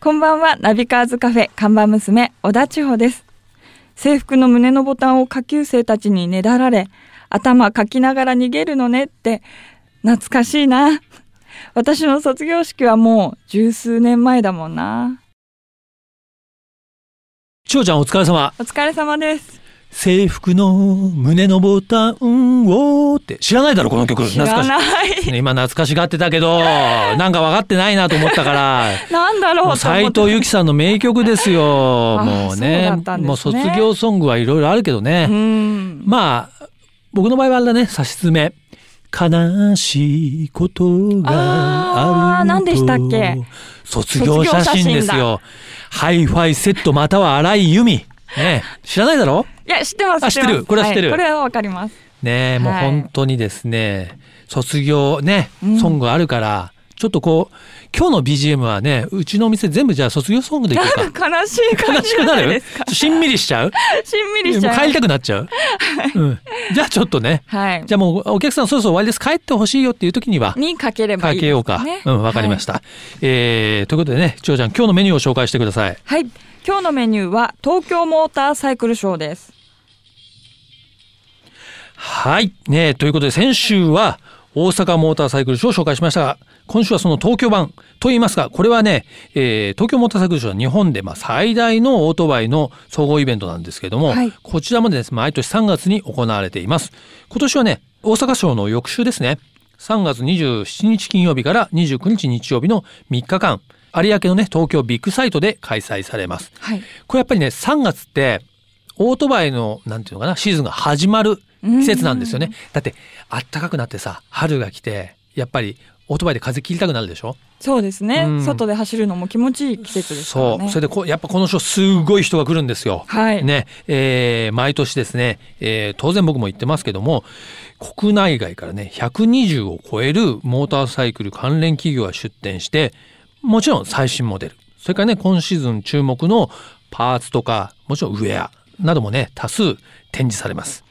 こんばんは、ナビカーズカフェ看板娘、小田千穂です。制服の胸のボタンを下級生たちにねだられ、頭かきながら逃げるのねって、懐かしいな。私の卒業式はもう十数年前だもんな。千代ちゃんお疲れ様。お疲れ様です。制服の胸のボタンをって知らないだろこの曲。知ら懐かない。しい。ね今懐かしがってたけど、なんか分かってないなと思ったから。なんだろうと思って斉藤由貴さんの名曲ですよ。あもうねねもう卒業ソングはいろいろあるけどね。うん。まあ僕の場合はあれだね差し詰め。悲しいことがあるとあー何でしたっけ？卒業写真ですよ。ハイファイセットまたは荒井由実。ね知らないだろ？いや、知ってます。あ知ってる。これは知ってる。い。これはわかります。ねえもうはい本当にですね、卒業ねうん。ソングあるから、ちょっとこう今日の BGM はねうちのお店全部じゃあ卒業ソングでいこうか。悲しい悲しくなるないですか。しんみりしちゃう？しんみりしちゃう。もう帰りたくなっちゃう、うん、じゃあちょっとねはい。じゃあもうお客さんそろそろ終わりです。帰ってほしいよっていう時にはにかければいい。かけようか、うんわかりました、えーということでね千代ちゃん今日のメニューを紹介してください。はい。今日のメニューは東京モーターサイクルショーです。はい。ねということで先週は大阪モーターサイクルショーを紹介しましたが、今週はその東京版と言いますが、これはね、えー東京モーターサイクルショーは日本でまあ最大のオートバイの総合イベントなんですけども、はいこちらもですね、毎年3月に行われています。今年はね、大阪ショーの翌週ですね、3月27日金曜日から29日日曜日の3日間、有明のね、東京ビッグサイトで開催されます。はい。これやっぱりね、3月って、オートバイの、なんていうのかな、シーズンが始まる季節なんですよね。だって、暖かくなってさ、春が来て、やっぱり、オートバイで風切りたくなるでしょ？そうですね、うん外で走るのも気持ちいい季節ですね。そう。それでこう、やっぱこのショーすごい人が来るんですよ。はい。ね、えー毎年ですね、えー当然僕も言ってますけども、国内外からね、120を超えるモーターサイクル関連企業が出展して、もちろん最新モデル、それからね、今シーズン注目のパーツとか、もちろんウェアなどもね、多数展示されます。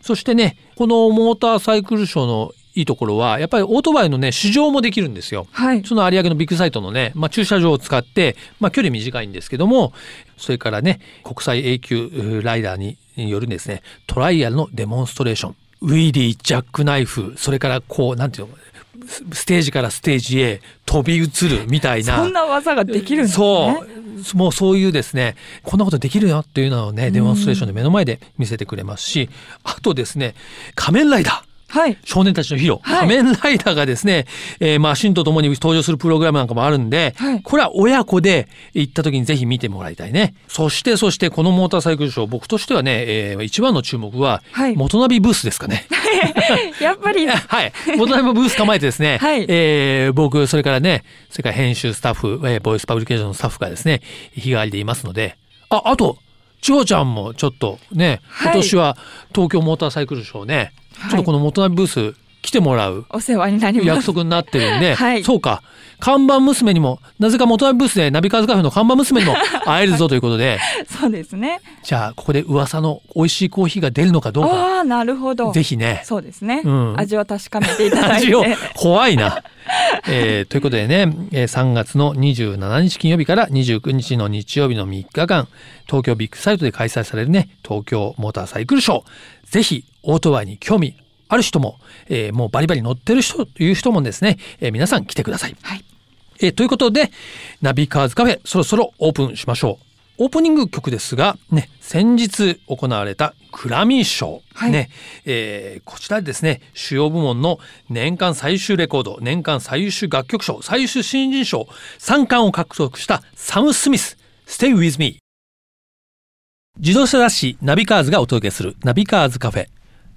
そしてね、このモーターサイクルショーのいいところは、やっぱりオートバイのね、試乗もできるんですよ。はい。その有明のビッグサイトのね、まあ、駐車場を使って、まあ、距離短いんですけども、それからね、国際 A 級うライダーによるですね、トライアルのデモンストレーション。ウィリー、ジャックナイフ、それからこう、なんていうの、スステージからステージへ飛び移るみたいな。そんな技ができるんですね。そう。もうそういうですね、こんなことできるよっていうのをね、デモンストレーションで目の前で見せてくれますし、あとですね、仮面ライダー。はい。少年たちのヒーロー、はい仮面ライダーがですね、えー、マシンと共に登場するプログラムなんかもあるんで、はいこれは親子で行った時にぜひ見てもらいたいね。そして、そしてこのモーターサイクルショー、僕としてはね、えー一番の注目は、はい元ナビブースですかね。やっぱり、はい。元ナビもブース構えてですね、はいえー僕、それからね、それから編集スタッフ、えーボイスパブリケーションのスタッフがですね、日替わりでいますので、あ、あと、千穂ちゃんもちょっとね、はい今年は東京モーターサイクルショーね、はいちょっとこの元ナビブース来てもらうお世話になります。約束になってるんで、はいそうか。看板娘にも、なぜか元ナビブースでナビカーズカフェの看板娘にも 会えるぞということで、そうですね。じゃあ、ここで噂の美味しいコーヒーが出るのかどうか、ああ、なるほど。ぜひね、そうですね、うん味を確かめていただいて。味を、怖いな。えーということでね、えー3月の27日金曜日から29日の日曜日の3日間、東京ビッグサイトで開催されるね、東京モーターサイクルショー。ぜひ、オートバイに興味ある人も、えーもうバリバリ乗ってる人という人もですね、えー皆さん来てください。はい。えーということで、ナビカーズカフェ、そろそろオープンしましょう。オープニング曲ですが、ね、先日行われたグラミー賞、はいね、えーこちらでですね、主要部門の年間最終レコード、年間最優秀楽曲賞、最優秀新人賞、3冠を獲得したサム・スミス、Stay With Me。自動車雑誌ナビカーズがお届けするナビカーズカフェ。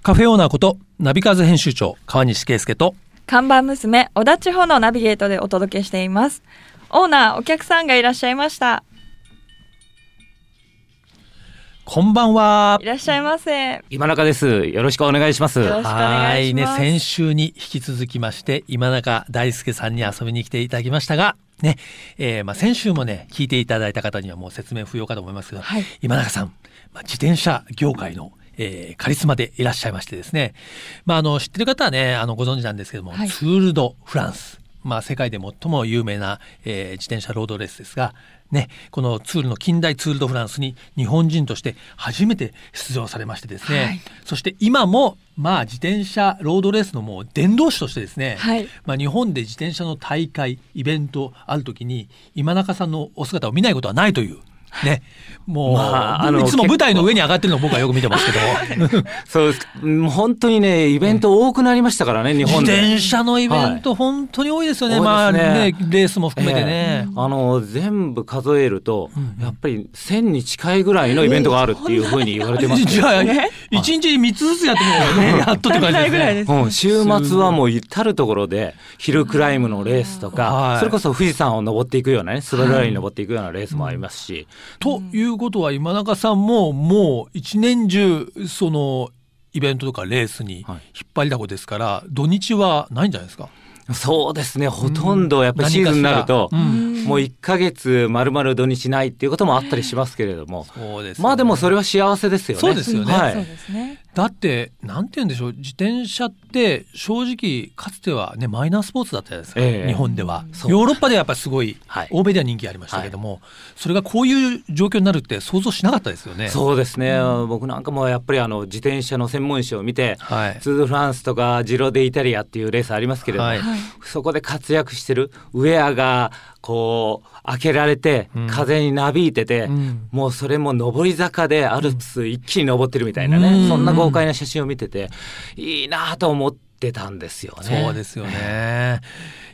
カフェオーナーことナビカーズ編集長川西圭介と看板娘、小田地方のナビゲートでお届けしています。オーナー、お客さんがいらっしゃいました。こんばんはいらっしゃいませ。今中です。よろしくお願いします。よろしくお願いしますはいね、先週に引き続きまして、今中大輔さんに遊びに来ていただきましたが、ね、えーまあ先週もね、聞いていただいた方にはもう説明不要かと思いますけど、はい今中さん、まあ、自転車業界の、えーカリスマでいらっしゃいましてですね、まあ、あの、知ってる方はね、あの、ご存知なんですけども、はいツール・ド・フランス。まあ、世界で最も有名な、えー自転車ロードレースですが、ね、このツールの近代ツール・ド・フランスに日本人として初めて出場されましてですね、はいそして今も、まあ、自転車ロードレースのもう伝道師としてですね、はいまあ、日本で自転車の大会イベントある時に今中さんのお姿を見ないことはないという。ね、もう、まああのいつも舞台の上に上がってるのを僕はよく見てますけど。そうです。うん本当にね、イベント多くなりましたからね、日自本で。転車のイベント、本当に多いですよね。まあねねレースも含めてね。あの全部数えると、うん。やっぱり1000に近いぐらいのイベントがあるっていうふうに言われてます、じゃあ、ね一日に三つずつやってみようよね。やっとって感じですね。ですうん、週末はもう至る所でヒルクライムのレースとか、はい。それこそ富士山を登っていくようなねスバルラインに登っていくようなレースもありますし、ということは今中さんももう一年中そのイベントとかレースに引っはい張りだこですから、土日はないんじゃないですか？そうですね。ほとんどやっぱりシーズンになると、うん。もう1ヶ月まるまる土日ないっていうこともあったりしますけれども、そうですよね。まあでもそれは幸せですよね。そうですよね。はい。そうですね。だってなんて言うんでしょう自転車って正直かつてはねマイナースポーツだったじゃないですか、ええ。日本では。ヨーロッパではやっぱりすごい、はい。欧米では人気ありましたけども、それがこういう状況になるって想像しなかったですよね。そうですね、僕なんかもやっぱりあの自転車の専門誌を見て、はい。ツール・ド・フランスとかジロ・デ・イタリアっていうレースありますけれども、はいはい。そこで活躍してるウェアがこう開けられてうん風になびいてて、うんもうそれも上り坂でアルプス一気に登ってるみたいなね、うんそんな豪快な写真を見てていいなと思ってたんですよね。そうですよね。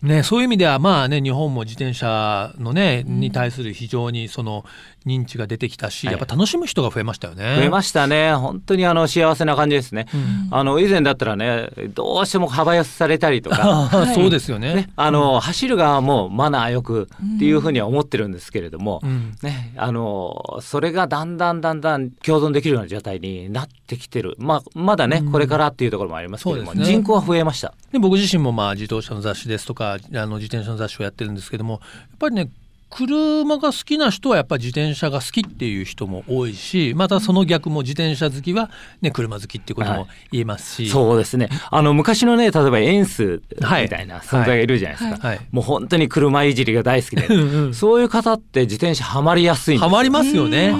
ね、そういう意味ではまあね日本も自転車のねに対する非常にその認知が出てきたし、はいやっぱ楽しむ人が増えましたよね。増えましたね本当にあの幸せな感じですね。うんあの以前だったらねどうしても幅寄せされたりとかはい そうですよね。ね、あの、走る側もマナーよくっていうふうには思ってるんですけれども、うんね、あの、それがだんだんだんだん共存できるような状態になってきてる。まあ、まだね、うんこれからっていうところもありますけれども、ね人口は増えました。で僕自身もまあ自動車の雑誌ですとかあの自転車の雑誌をやってるんですけどもやっぱりね車が好きな人はやっぱり自転車が好きっていう人も多いしまたその逆も自転車好きは、ね、車好きっていうことも言えますし、そうですね。あの、昔のね、例えばエンスみはいたいな存在がいるじゃないですか。はいもう本当に車いじりが大好きで。そういう方って自転車ハマりやすいんですよハマりますよね。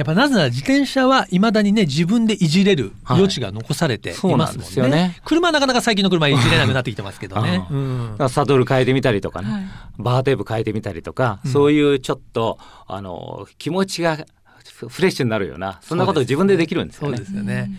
うんやっぱなぜなら自転車はいまだにね自分でいじれる余地が残されていますもんね。そうなんですよね車はなかなか最近の車いじれなくなってきてますけどね。あうんサドル変えてみたりとかね、はいバーテープ変えてみたりとか、うんそういうちょっとあの気持ちがフフレッシュになるようなそんなことを自分でできるんですよそうね。ですよね。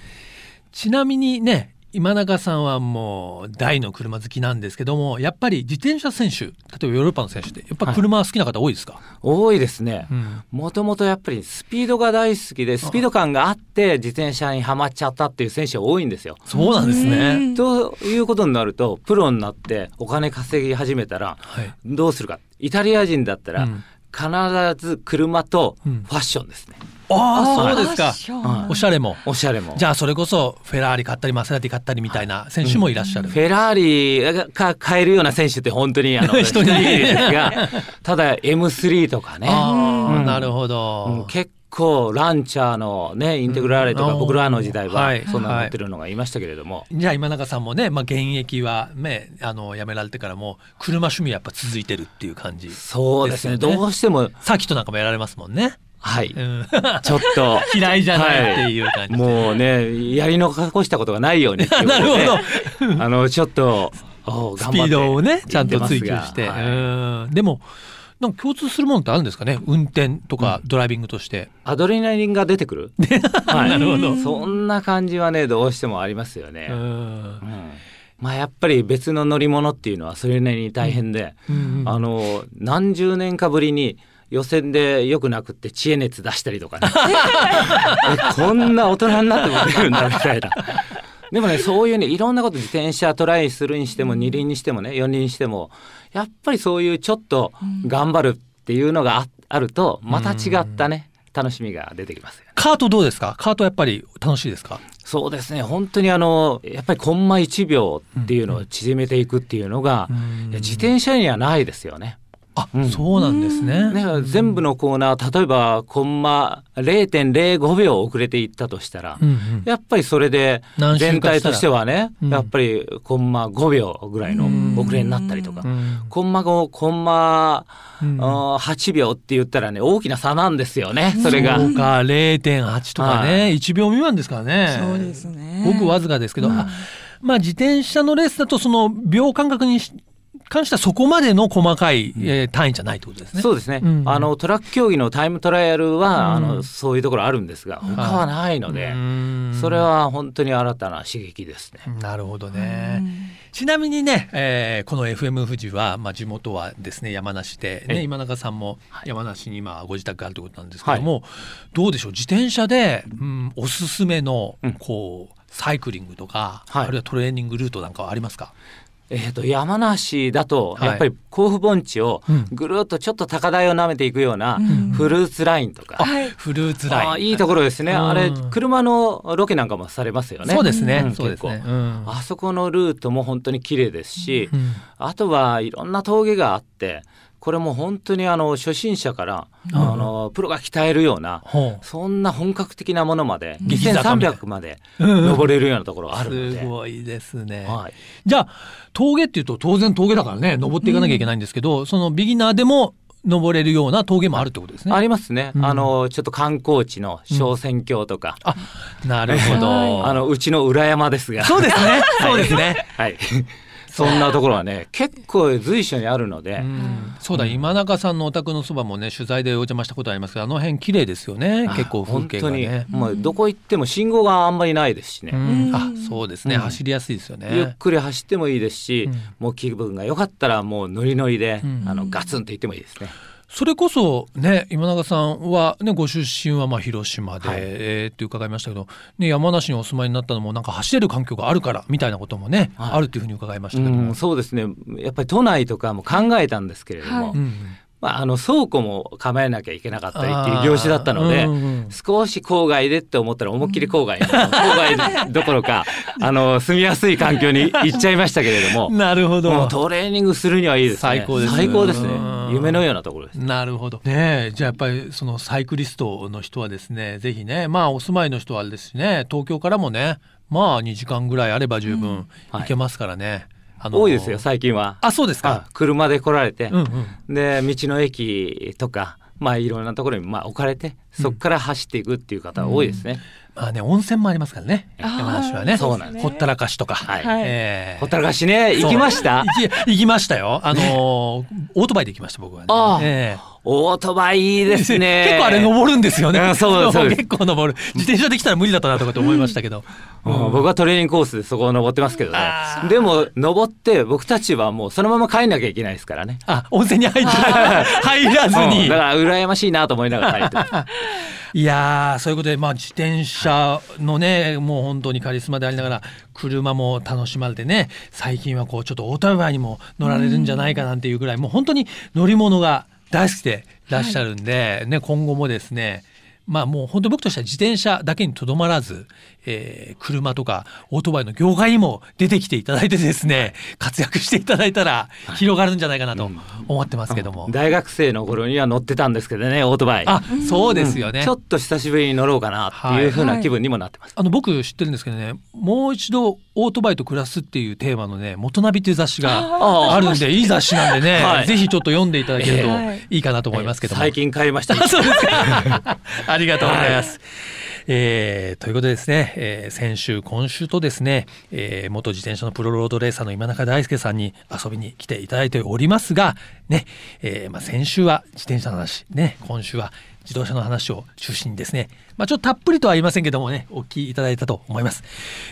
ちなみにね今中さんはもう大の車好きなんですけどもやっぱり自転車選手例えばヨーロッパの選手ってやっぱ車好きな方多いですか、多いですね。うんもともとやっぱりスピードが大好きでスピード感があって自転車にはまっちゃったっていう選手が多いんですよ。そうなんですうね。んということになるとプロになってお金稼ぎ始めたらはい。どうするかイタリア人だったらうん必ず車とフうんァッションですね。ああそうですか。かおしゃれも。おしゃれも。じゃあそれこそフェラーリ買ったりマセラティ買ったりみたいな選手もいらっしゃる。フェラーリが買えるような選手って本当にあの一 人一人ですが、ただ M3 とかね、ああ、うん。なるほど。うん結構ランチャーのねインテグラーレとか、うん。僕らの時代ははい。そんなの持ってるのがいましたけれども、じゃあ今中さんもね、まあ、現役はねあの辞められてからも車趣味やっぱ続いてるっていう感じそうですね。どうしても。サーキットなんかもやられますもんね、はい、うん、ちょっと。嫌いじゃないっていう感じ。で、もうねやり残したことがないようにっていうこと なでるほど。あのちょっとおスピードをねちゃんと追求行して、はい。うん。でもなんか共通するものってあるんですかね？運転とかドライビングとして、アドレナリンが出てくる、はいなるほど。そんな感じはねどうしてもありますよね。うん。うん。まあやっぱり別の乗り物っていうのはそれなりに大変で、うん。あの何十年かぶりに予選でよくなくって知恵熱出したりとかね。えこんな大人になっても出るんだみたいな。でもねそういうねいろんなこと自転車トライするにしても二輪にしてもね四輪にしてもやっぱりそういうちょっと頑張るっていうのがああるとまた違ったね楽しみが出てきます。カートどうですか？カートやっぱり楽しいですか？そうですね本当にあのやっぱりコンマ1秒っていうのを縮めていくっていうのが、自転車にはないですよね。あ、うん。そうなんですね。ね、全部のコーナー例えばコンマ0.05秒遅れていったとしたら、うんうん。やっぱりそれで全体としてはね、うん。やっぱりコンマ5秒ぐらいの遅れになったりとか、うん。コンマ5コンマ、うん。あー8秒って言ったらね大きな差なんですよねそれが。そうか0.8とかね、は1秒未満ですからね。そうですね。ごくわずかですけど、あまあ自転車のレースだとその秒間隔にし関してはそこまでの細かい、えー単位じゃないってことですね。そうですね、うん。あのトラック競技のタイムトライアルは、うん。あのそういうところあるんですが他はないので、うん。それは本当に新たな刺激ですね。なるほどね。ちなみにね、えーこの FM 富士は、まあ、地元はですね山梨で、ね、え今中さんも山梨に今ご自宅があるということなんですけども、どうでしょう？自転車で、うん、おすすめのうん。こうサイクリングとか、はい。あるいはトレーニングルートなんかはありますか？えー、と山梨だとはい。やっぱり甲府盆地をうん。ぐるっとちょっと高台を舐めていくようなうん。フルーツラインとか、はい。フルーツライン。あいいところですね、うん。あれ車のロケなんかもされますよね。そうですね、うんそうですね、結構。うん。あそこのルートも本当に綺麗ですし、うん。あとはいろんな峠があってこれも本当にあの初心者から、あのプロが鍛えるようなほう。そんな本格的なものまで激坂みたい2300までうん登れるようなところがあるのすで、ごいですね。はい、じゃあ峠っていうと当然峠だからね登っていかなきゃいけないんですけど、そのビギナーでも登れるような峠もあるってことですね。ありますね、うん。あのちょっと観光地の小仙峡とか、あなるほど。あのうちの裏山ですが。そうですね。そうですね。はいそんなところはね 結構随所にあるので、うん。そうだ今中さんのお宅のそばもね取材でお邪魔したことありますけどあの辺綺麗ですよね結構風景がね。本当に。もうどこ行っても信号があんまりないですしね、うん。あそうですね、うん。走りやすいですよゆっね。くり走ってもいいですし、うん。もう気分が良かったらもうノリノリで、うん。あのガツンと行ってもいいですね。それこそね今永さんはねご出身はまあ広島で、はい。えーって伺いましたけど、ね、山梨にお住まいになったのもなんか走れる環境があるからみたいなこともね、はい。あるっていうふうに伺いましたけども。うん、そうですね。やっぱり都内とかも考えたんですけれども、はい。うんまあ、あの倉庫も構えなきゃいけなかったりっていう業種だったので、うんうん少し郊外でって思ったら思いっきり郊外、郊外どころか あの住みやすい環境に行っちゃいましたけれども。なるほど。もうトレーニングするにはいいですね。最高ですね。うん夢のようなところですなるほど。ねえ、じゃあやっぱりそのサイクリストの人はですね、ぜひね、まあお住まいの人はあれですしね、東京からもね、まあ2時間ぐらいあれば十分はい行けますからね。あ多いですよ最近は。あ、そうですか。あ車で来られて、うんうん。で道の駅とかまあいろんなところにまあ置かれてそこから走っていくっていう方が多いですね。まあね、温泉もありますからね。山梨はね。そうなんですほったらかしとか。はいはいええほったらかしね行きました？行きましたよ。あのーオートバイで行きました僕はね。ああええオートバイいいですね。結構あれ登るんですよね。うんそう そう結構登る。自転車できたら無理だったなとかって思いましたけど。うん僕はトレーニングコースでそこを登ってますけどねあ。でも登って僕たちはもうそのまま帰んなきゃいけないですからね。あ、温泉に入って入らずうんに。だから羨ましいなと思いながら帰って。いやーそういうことで、まあ、自転車のねもう本当にカリスマでありながら車も楽しまれてね最近はこうちょっとオートバイにも乗られるんじゃないかなんていうぐらい、もう本当に乗り物が大好きでいらっしゃるんで、ね、今後もですねまあもう本当僕としては自転車だけにとどまらず、えー車とかオートバイの業界にも出てきていただいてですね活躍していただいたら広がるんじゃないかなと思ってますけども。大学生の頃には乗ってたんですけどねオートバイ。あそうですよね。ちょっと久しぶりに乗ろうかなっていう風な気分にもなってます。あの僕知ってるんですけどねもう一度オートバイと暮らすっていうテーマのね「元ナビ」っていう雑誌があるんでいい雑誌なんでね、はい。ぜひちょっと読んでいただけるとはい。いいかなと思いますけども、最近買いました。そうですか。ありがとうございます。えーということでですね、えー先週今週とですね、えー元自転車のプロロードレーサーの今中大輔さんに遊びに来ていただいておりますがね、えーまあ、先週は自転車の話ね今週は自動車の話を中心にですね、まあ、ちょっとたっぷりとは言いませんけどもねお聞きいただいたと思います。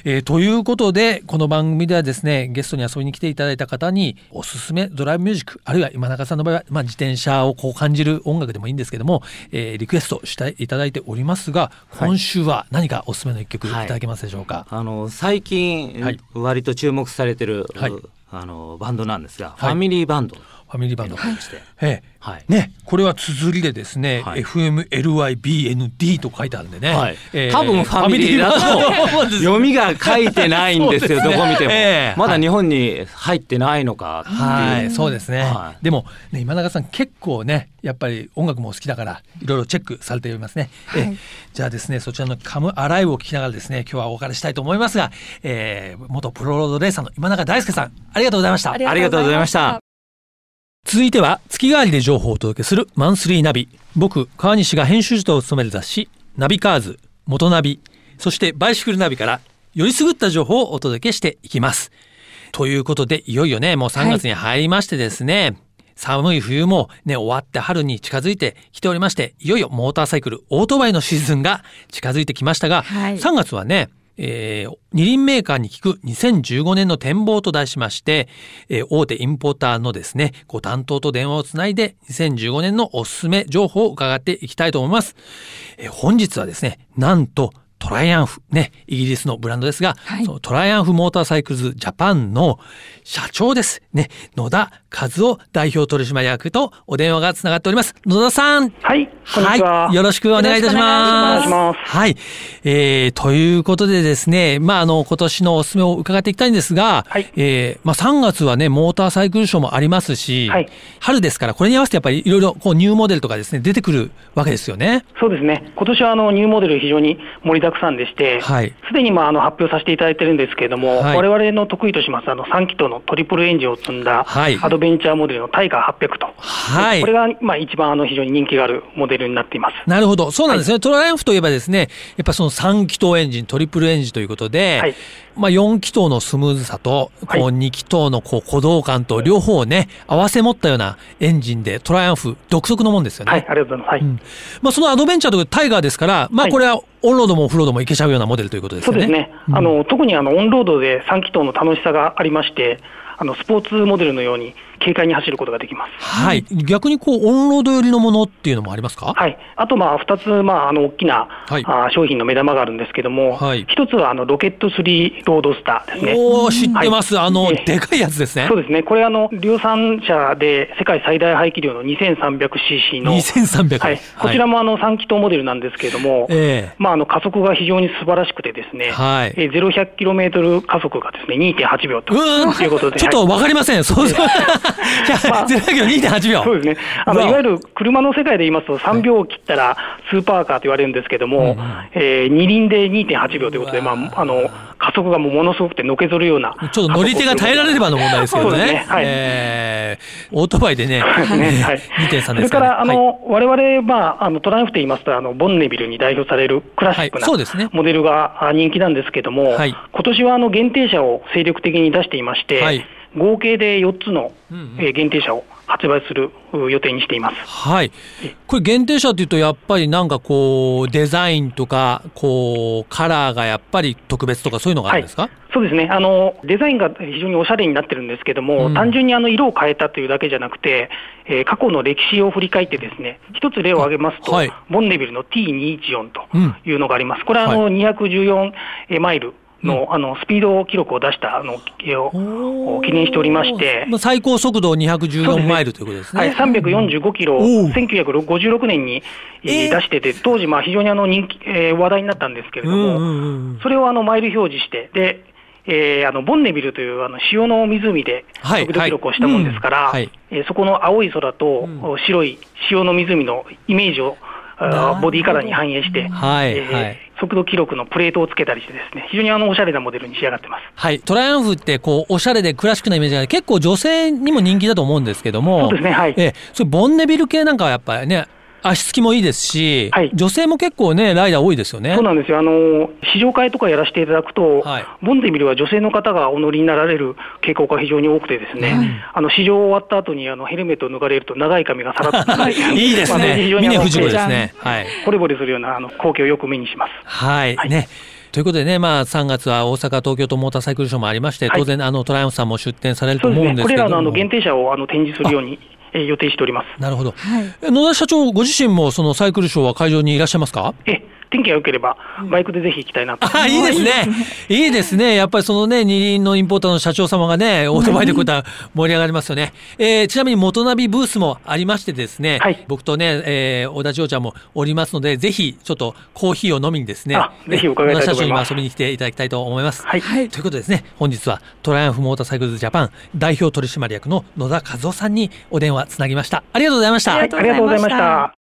えーということでこの番組ではですねゲストに遊びに来ていただいた方におすすめドライブミュージックあるいは今中さんの場合は、まあ、自転車をこう感じる音楽でもいいんですけども、えーリクエストしていただいておりますが今週は何かおすすめの一曲いただけますでしょうか、あの最近、はい。割と注目されてる、はい。あのバンドなんですが、はい。ファミリーバンド。ファミリーバンド。はい。してええ。はい。ね、これは綴りでですね、はい。FMLYBND と書いてあるんでね。はい。えー多分ファミリーだと読みが書いてないんですよどこ見ても、ええ。まだ日本に入ってないのかっていう、はい、そうですね。はい。でも、ね、今永さん結構ね、やっぱり音楽もお好きだから、いろいろチェックされておりますね。えはい。じゃあですね、そちらのカムアライブを聞きながらですね、今日はお別れしたいと思いますが、えー、元プロロードレーサーの今永大輔さん、ありがとうございました。りがとうございました続いては月替わりで情報をお届けするマンスリーナビ。僕川西が編集長を務める雑誌ナビカーズ元ナビ。そしてバイシクルナビからよりすぐった情報をお届けしていきます。ということでいよいよねもう3月に入りましてですね、寒い冬もね終わって春に近づいてきておりましていよいよモーターサイクルオートバイのシーズンが近づいてきましたが、はい。3月はねえー二輪メーカーに聞く2015年の展望と題しまして、えー大手インポーターのですね、ご担当と電話をつないで2015年のおすすめ情報を伺っていきたいと思います。えー本日はですね、なんとトライアンフ、ね、イギリスのブランドですが、はいそのトライアンフモーターサイクルズジャパンの社長です。ね、野田和夫代表取締役とお電話がつながっております。野田さん。はい、こんにちは。はい、よろしくお願いいたします。いしますはい、えー、ということでですね、まあ、あの、今年のおすすめを伺っていきたいんですが、はいえー、まあ、3月はね、モーターサイクルショーもありますし、はい春ですから、これに合わせてやっぱりいろいろ、こう、ニューモデルとかですね、出てくるわけですよね。そうですね。今年はあのニューモデル非常に盛りだくさんでして、はいすでにまああの発表させていただいてるんですけれども、はい我々の得意としますあの3気筒のトリプルエンジンを積んだはいアドベンチャーモデルのタイガー800と、はいこれがまあ一番あの非常に人気があるモデルになっています。なるほど。そうなんですね。トライアンフといえばですね、やっぱその3気筒エンジン、トリプルエンジンということで、はいまあ4気筒のスムーズさと、こうはい2気筒のこう鼓動感と両方をね、合わせ持ったようなエンジンでトライアンフ独特のもんですよね。はい、ありがとうございます。はいうんまあそのアドベンチャーというタイガーですから、まあはいこれはオンロードもオフロードもいけちゃうようなモデルということですよね。そうですね。あの特にあのオンロードで3気筒の楽しさがありまして、あのスポーツモデルのように軽快に走ることができます。はい。逆にこうオンロード寄りのものっていうのもありますか？はい、あと、まあ、2つ、まあ、あの大きな、はいあー商品の目玉があるんですけども、はい1つはあのロケット3ロードスターですね。おー、知ってます。あの、ええでかいやつですねそう。ですね、これあの、量産車で世界最大排気量の 2300cc の、2300。はい、こちらもあの3気筒モデルなんですけれども、ええまあ、あの加速が非常に素晴らしくてですね、はいえー、0 1 0 0 m 加速がですね2.8秒ということで、ちょっとはいわかりません。そうそう。まあゼロキロ2.8秒。そうですね。あのいわゆる車の世界で言いますと、3秒を切ったらスーパーカーと言われるんですけども、えー二輪で2.8秒ということで、まあ、あの加速がもうものすごくてのけぞるような。ちょっと乗り手が耐えられればの問題ですけどね。えーオートバイでね、ねはい、2.3ですそれか、からら、あね。の、我々、まあ、あのトランフと言いますと、あのボンネビルに代表されるクラシックはいなそうですねモデルがあ人気なんですけども、はい今年はあの限定車を精力的に出していまして、はい合計で4つの、うんうん。えー限定車を発売するう予定にしています。はい。これ限定車っていうと、やっぱりなんかこう、デザインとか、こう、カラーがやっぱり特別とかそういうのがあるんですか、そうですね。あの、デザインが非常におしゃれになってるんですけども、うん。単純にあの色を変えたというだけじゃなくて、えー過去の歴史を振り返って、ですね一つ例を挙げますと、はい。ボンネビルの T214 とうん。いうのがあります、これはあの、214マイルの,、あのスピード記録を出したあのえー。を記念しておりまして。まあ最高速度そうです214ね。マイルということですね。はい、345キロをおう1956年に、えーえー。出してて、当時、まあ、非常にあの人気、えー話題になったんですけれども、うんうんうん。それをあのマイル表示して、でえーあのボンネビルというあの潮の湖ではい速度記録をしたもんですから、はい。うんえーそこの青い空と、白い潮の湖のイメージをボディカラーに反映して、はいえーはい速度記録のプレートをつけたりして、ですね非常にあのおしゃれなモデルに仕上がってます。はい。トライアンフって、こう、おしゃれでクラシックなイメージが結構女性にも人気だと思うんですけども。そうですねはいええ、それボンネビル系なんかはやっぱりね、足つきもいいですし、はい女性も結構ね、ライダー多いですよね。そうなんですよあの試乗会とかやらせていただくと、はいボンデビルは女性の方がお乗りになられる傾向が非常に多くて、ですね、あの試乗終わった後にあのヘルメットを脱がれると、長い髪がさらっと いいですね。まあ非常に峰不二子ですね。はい。惚れ惚れするようなあの光景をよく目にします。はい。はいね。ということでね、まあ、3月は大阪、東京とモーターサイクルショーもありまして、はい当然、あの、トライアンフさんも出展されると思うんですけれども。これらのあの限定車をあの展示するように、えー予定しております。なるほど。はい。え野田社長、ご自身もそのサイクルショーは会場にいらっしゃいますか？え天気が良ければ、バイクでぜひ行きたいなと。あ、いいですね。いいですね。やっぱりそのね、二輪のインポーターの社長様がね、オートバイでこういった盛り上がりますよね。えー、ちなみに元ナビブースもありましてですね、はい僕とね、えー、小田千代ちゃんもおりますので、ぜひちょっとコーヒーを飲みにですね、あぜひ伺いたいと思います小田社長に遊びに来ていただきたいと思います。はい。ということですね、本日はトライアンフモーターサイクルズジャパン代表取締役の野田和夫さんにお電話つなぎました。ありがとうございました。ありありがとうございました。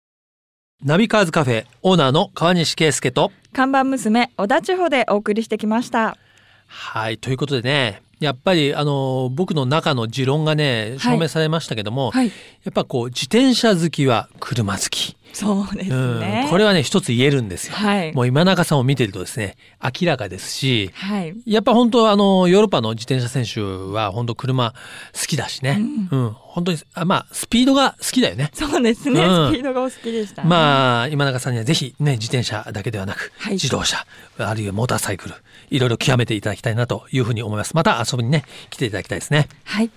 ナビカーズカフェオーナーの川西圭介と、看板娘小田地方でお送りしてきました。はい、ということでね、やっぱりあの僕の中の持論がね証明されましたけども、はい。やっぱこう自転車好きは車好き、そうですうんね、これはね一つ言えるんですよ。はいもう今中さんを見てるとですね明らかですしはいやっぱ本当あのヨーロッパの自転車選手は本当車好きだしね、うん本当にあまあスピードが好きだよね。そうですね、うんスピードがお好きでした、ね、まあ今中さんにはぜひね自転車だけではなく、はい自動車あるいはモーターサイクルいろいろ極めていただきたいなというふうに思います。また遊びにね来ていただきたいですね。はい。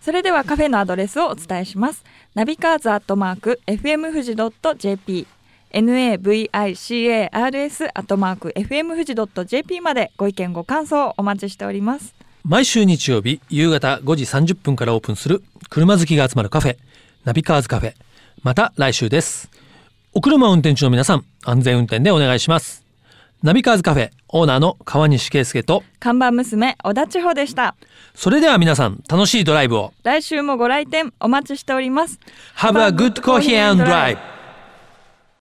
それではカフェのアドレスをお伝えします。ナビカーズアットマーク FM 富士 .jp navicars アットマーク FM 富士 .jp までご意見ご感想お待ちしております。毎週日曜日夕方5時30分からオープンする車好きが集まるカフェナビカーズカフェ。また来週です。お車運転中の皆さん安全運転でお願いします。ナビカーズカフェオーナーの川西圭介と看板娘小田千穂でした。それでは皆さん楽しいドライブを来週もご来店お待ちしております。Have a good coffee and drive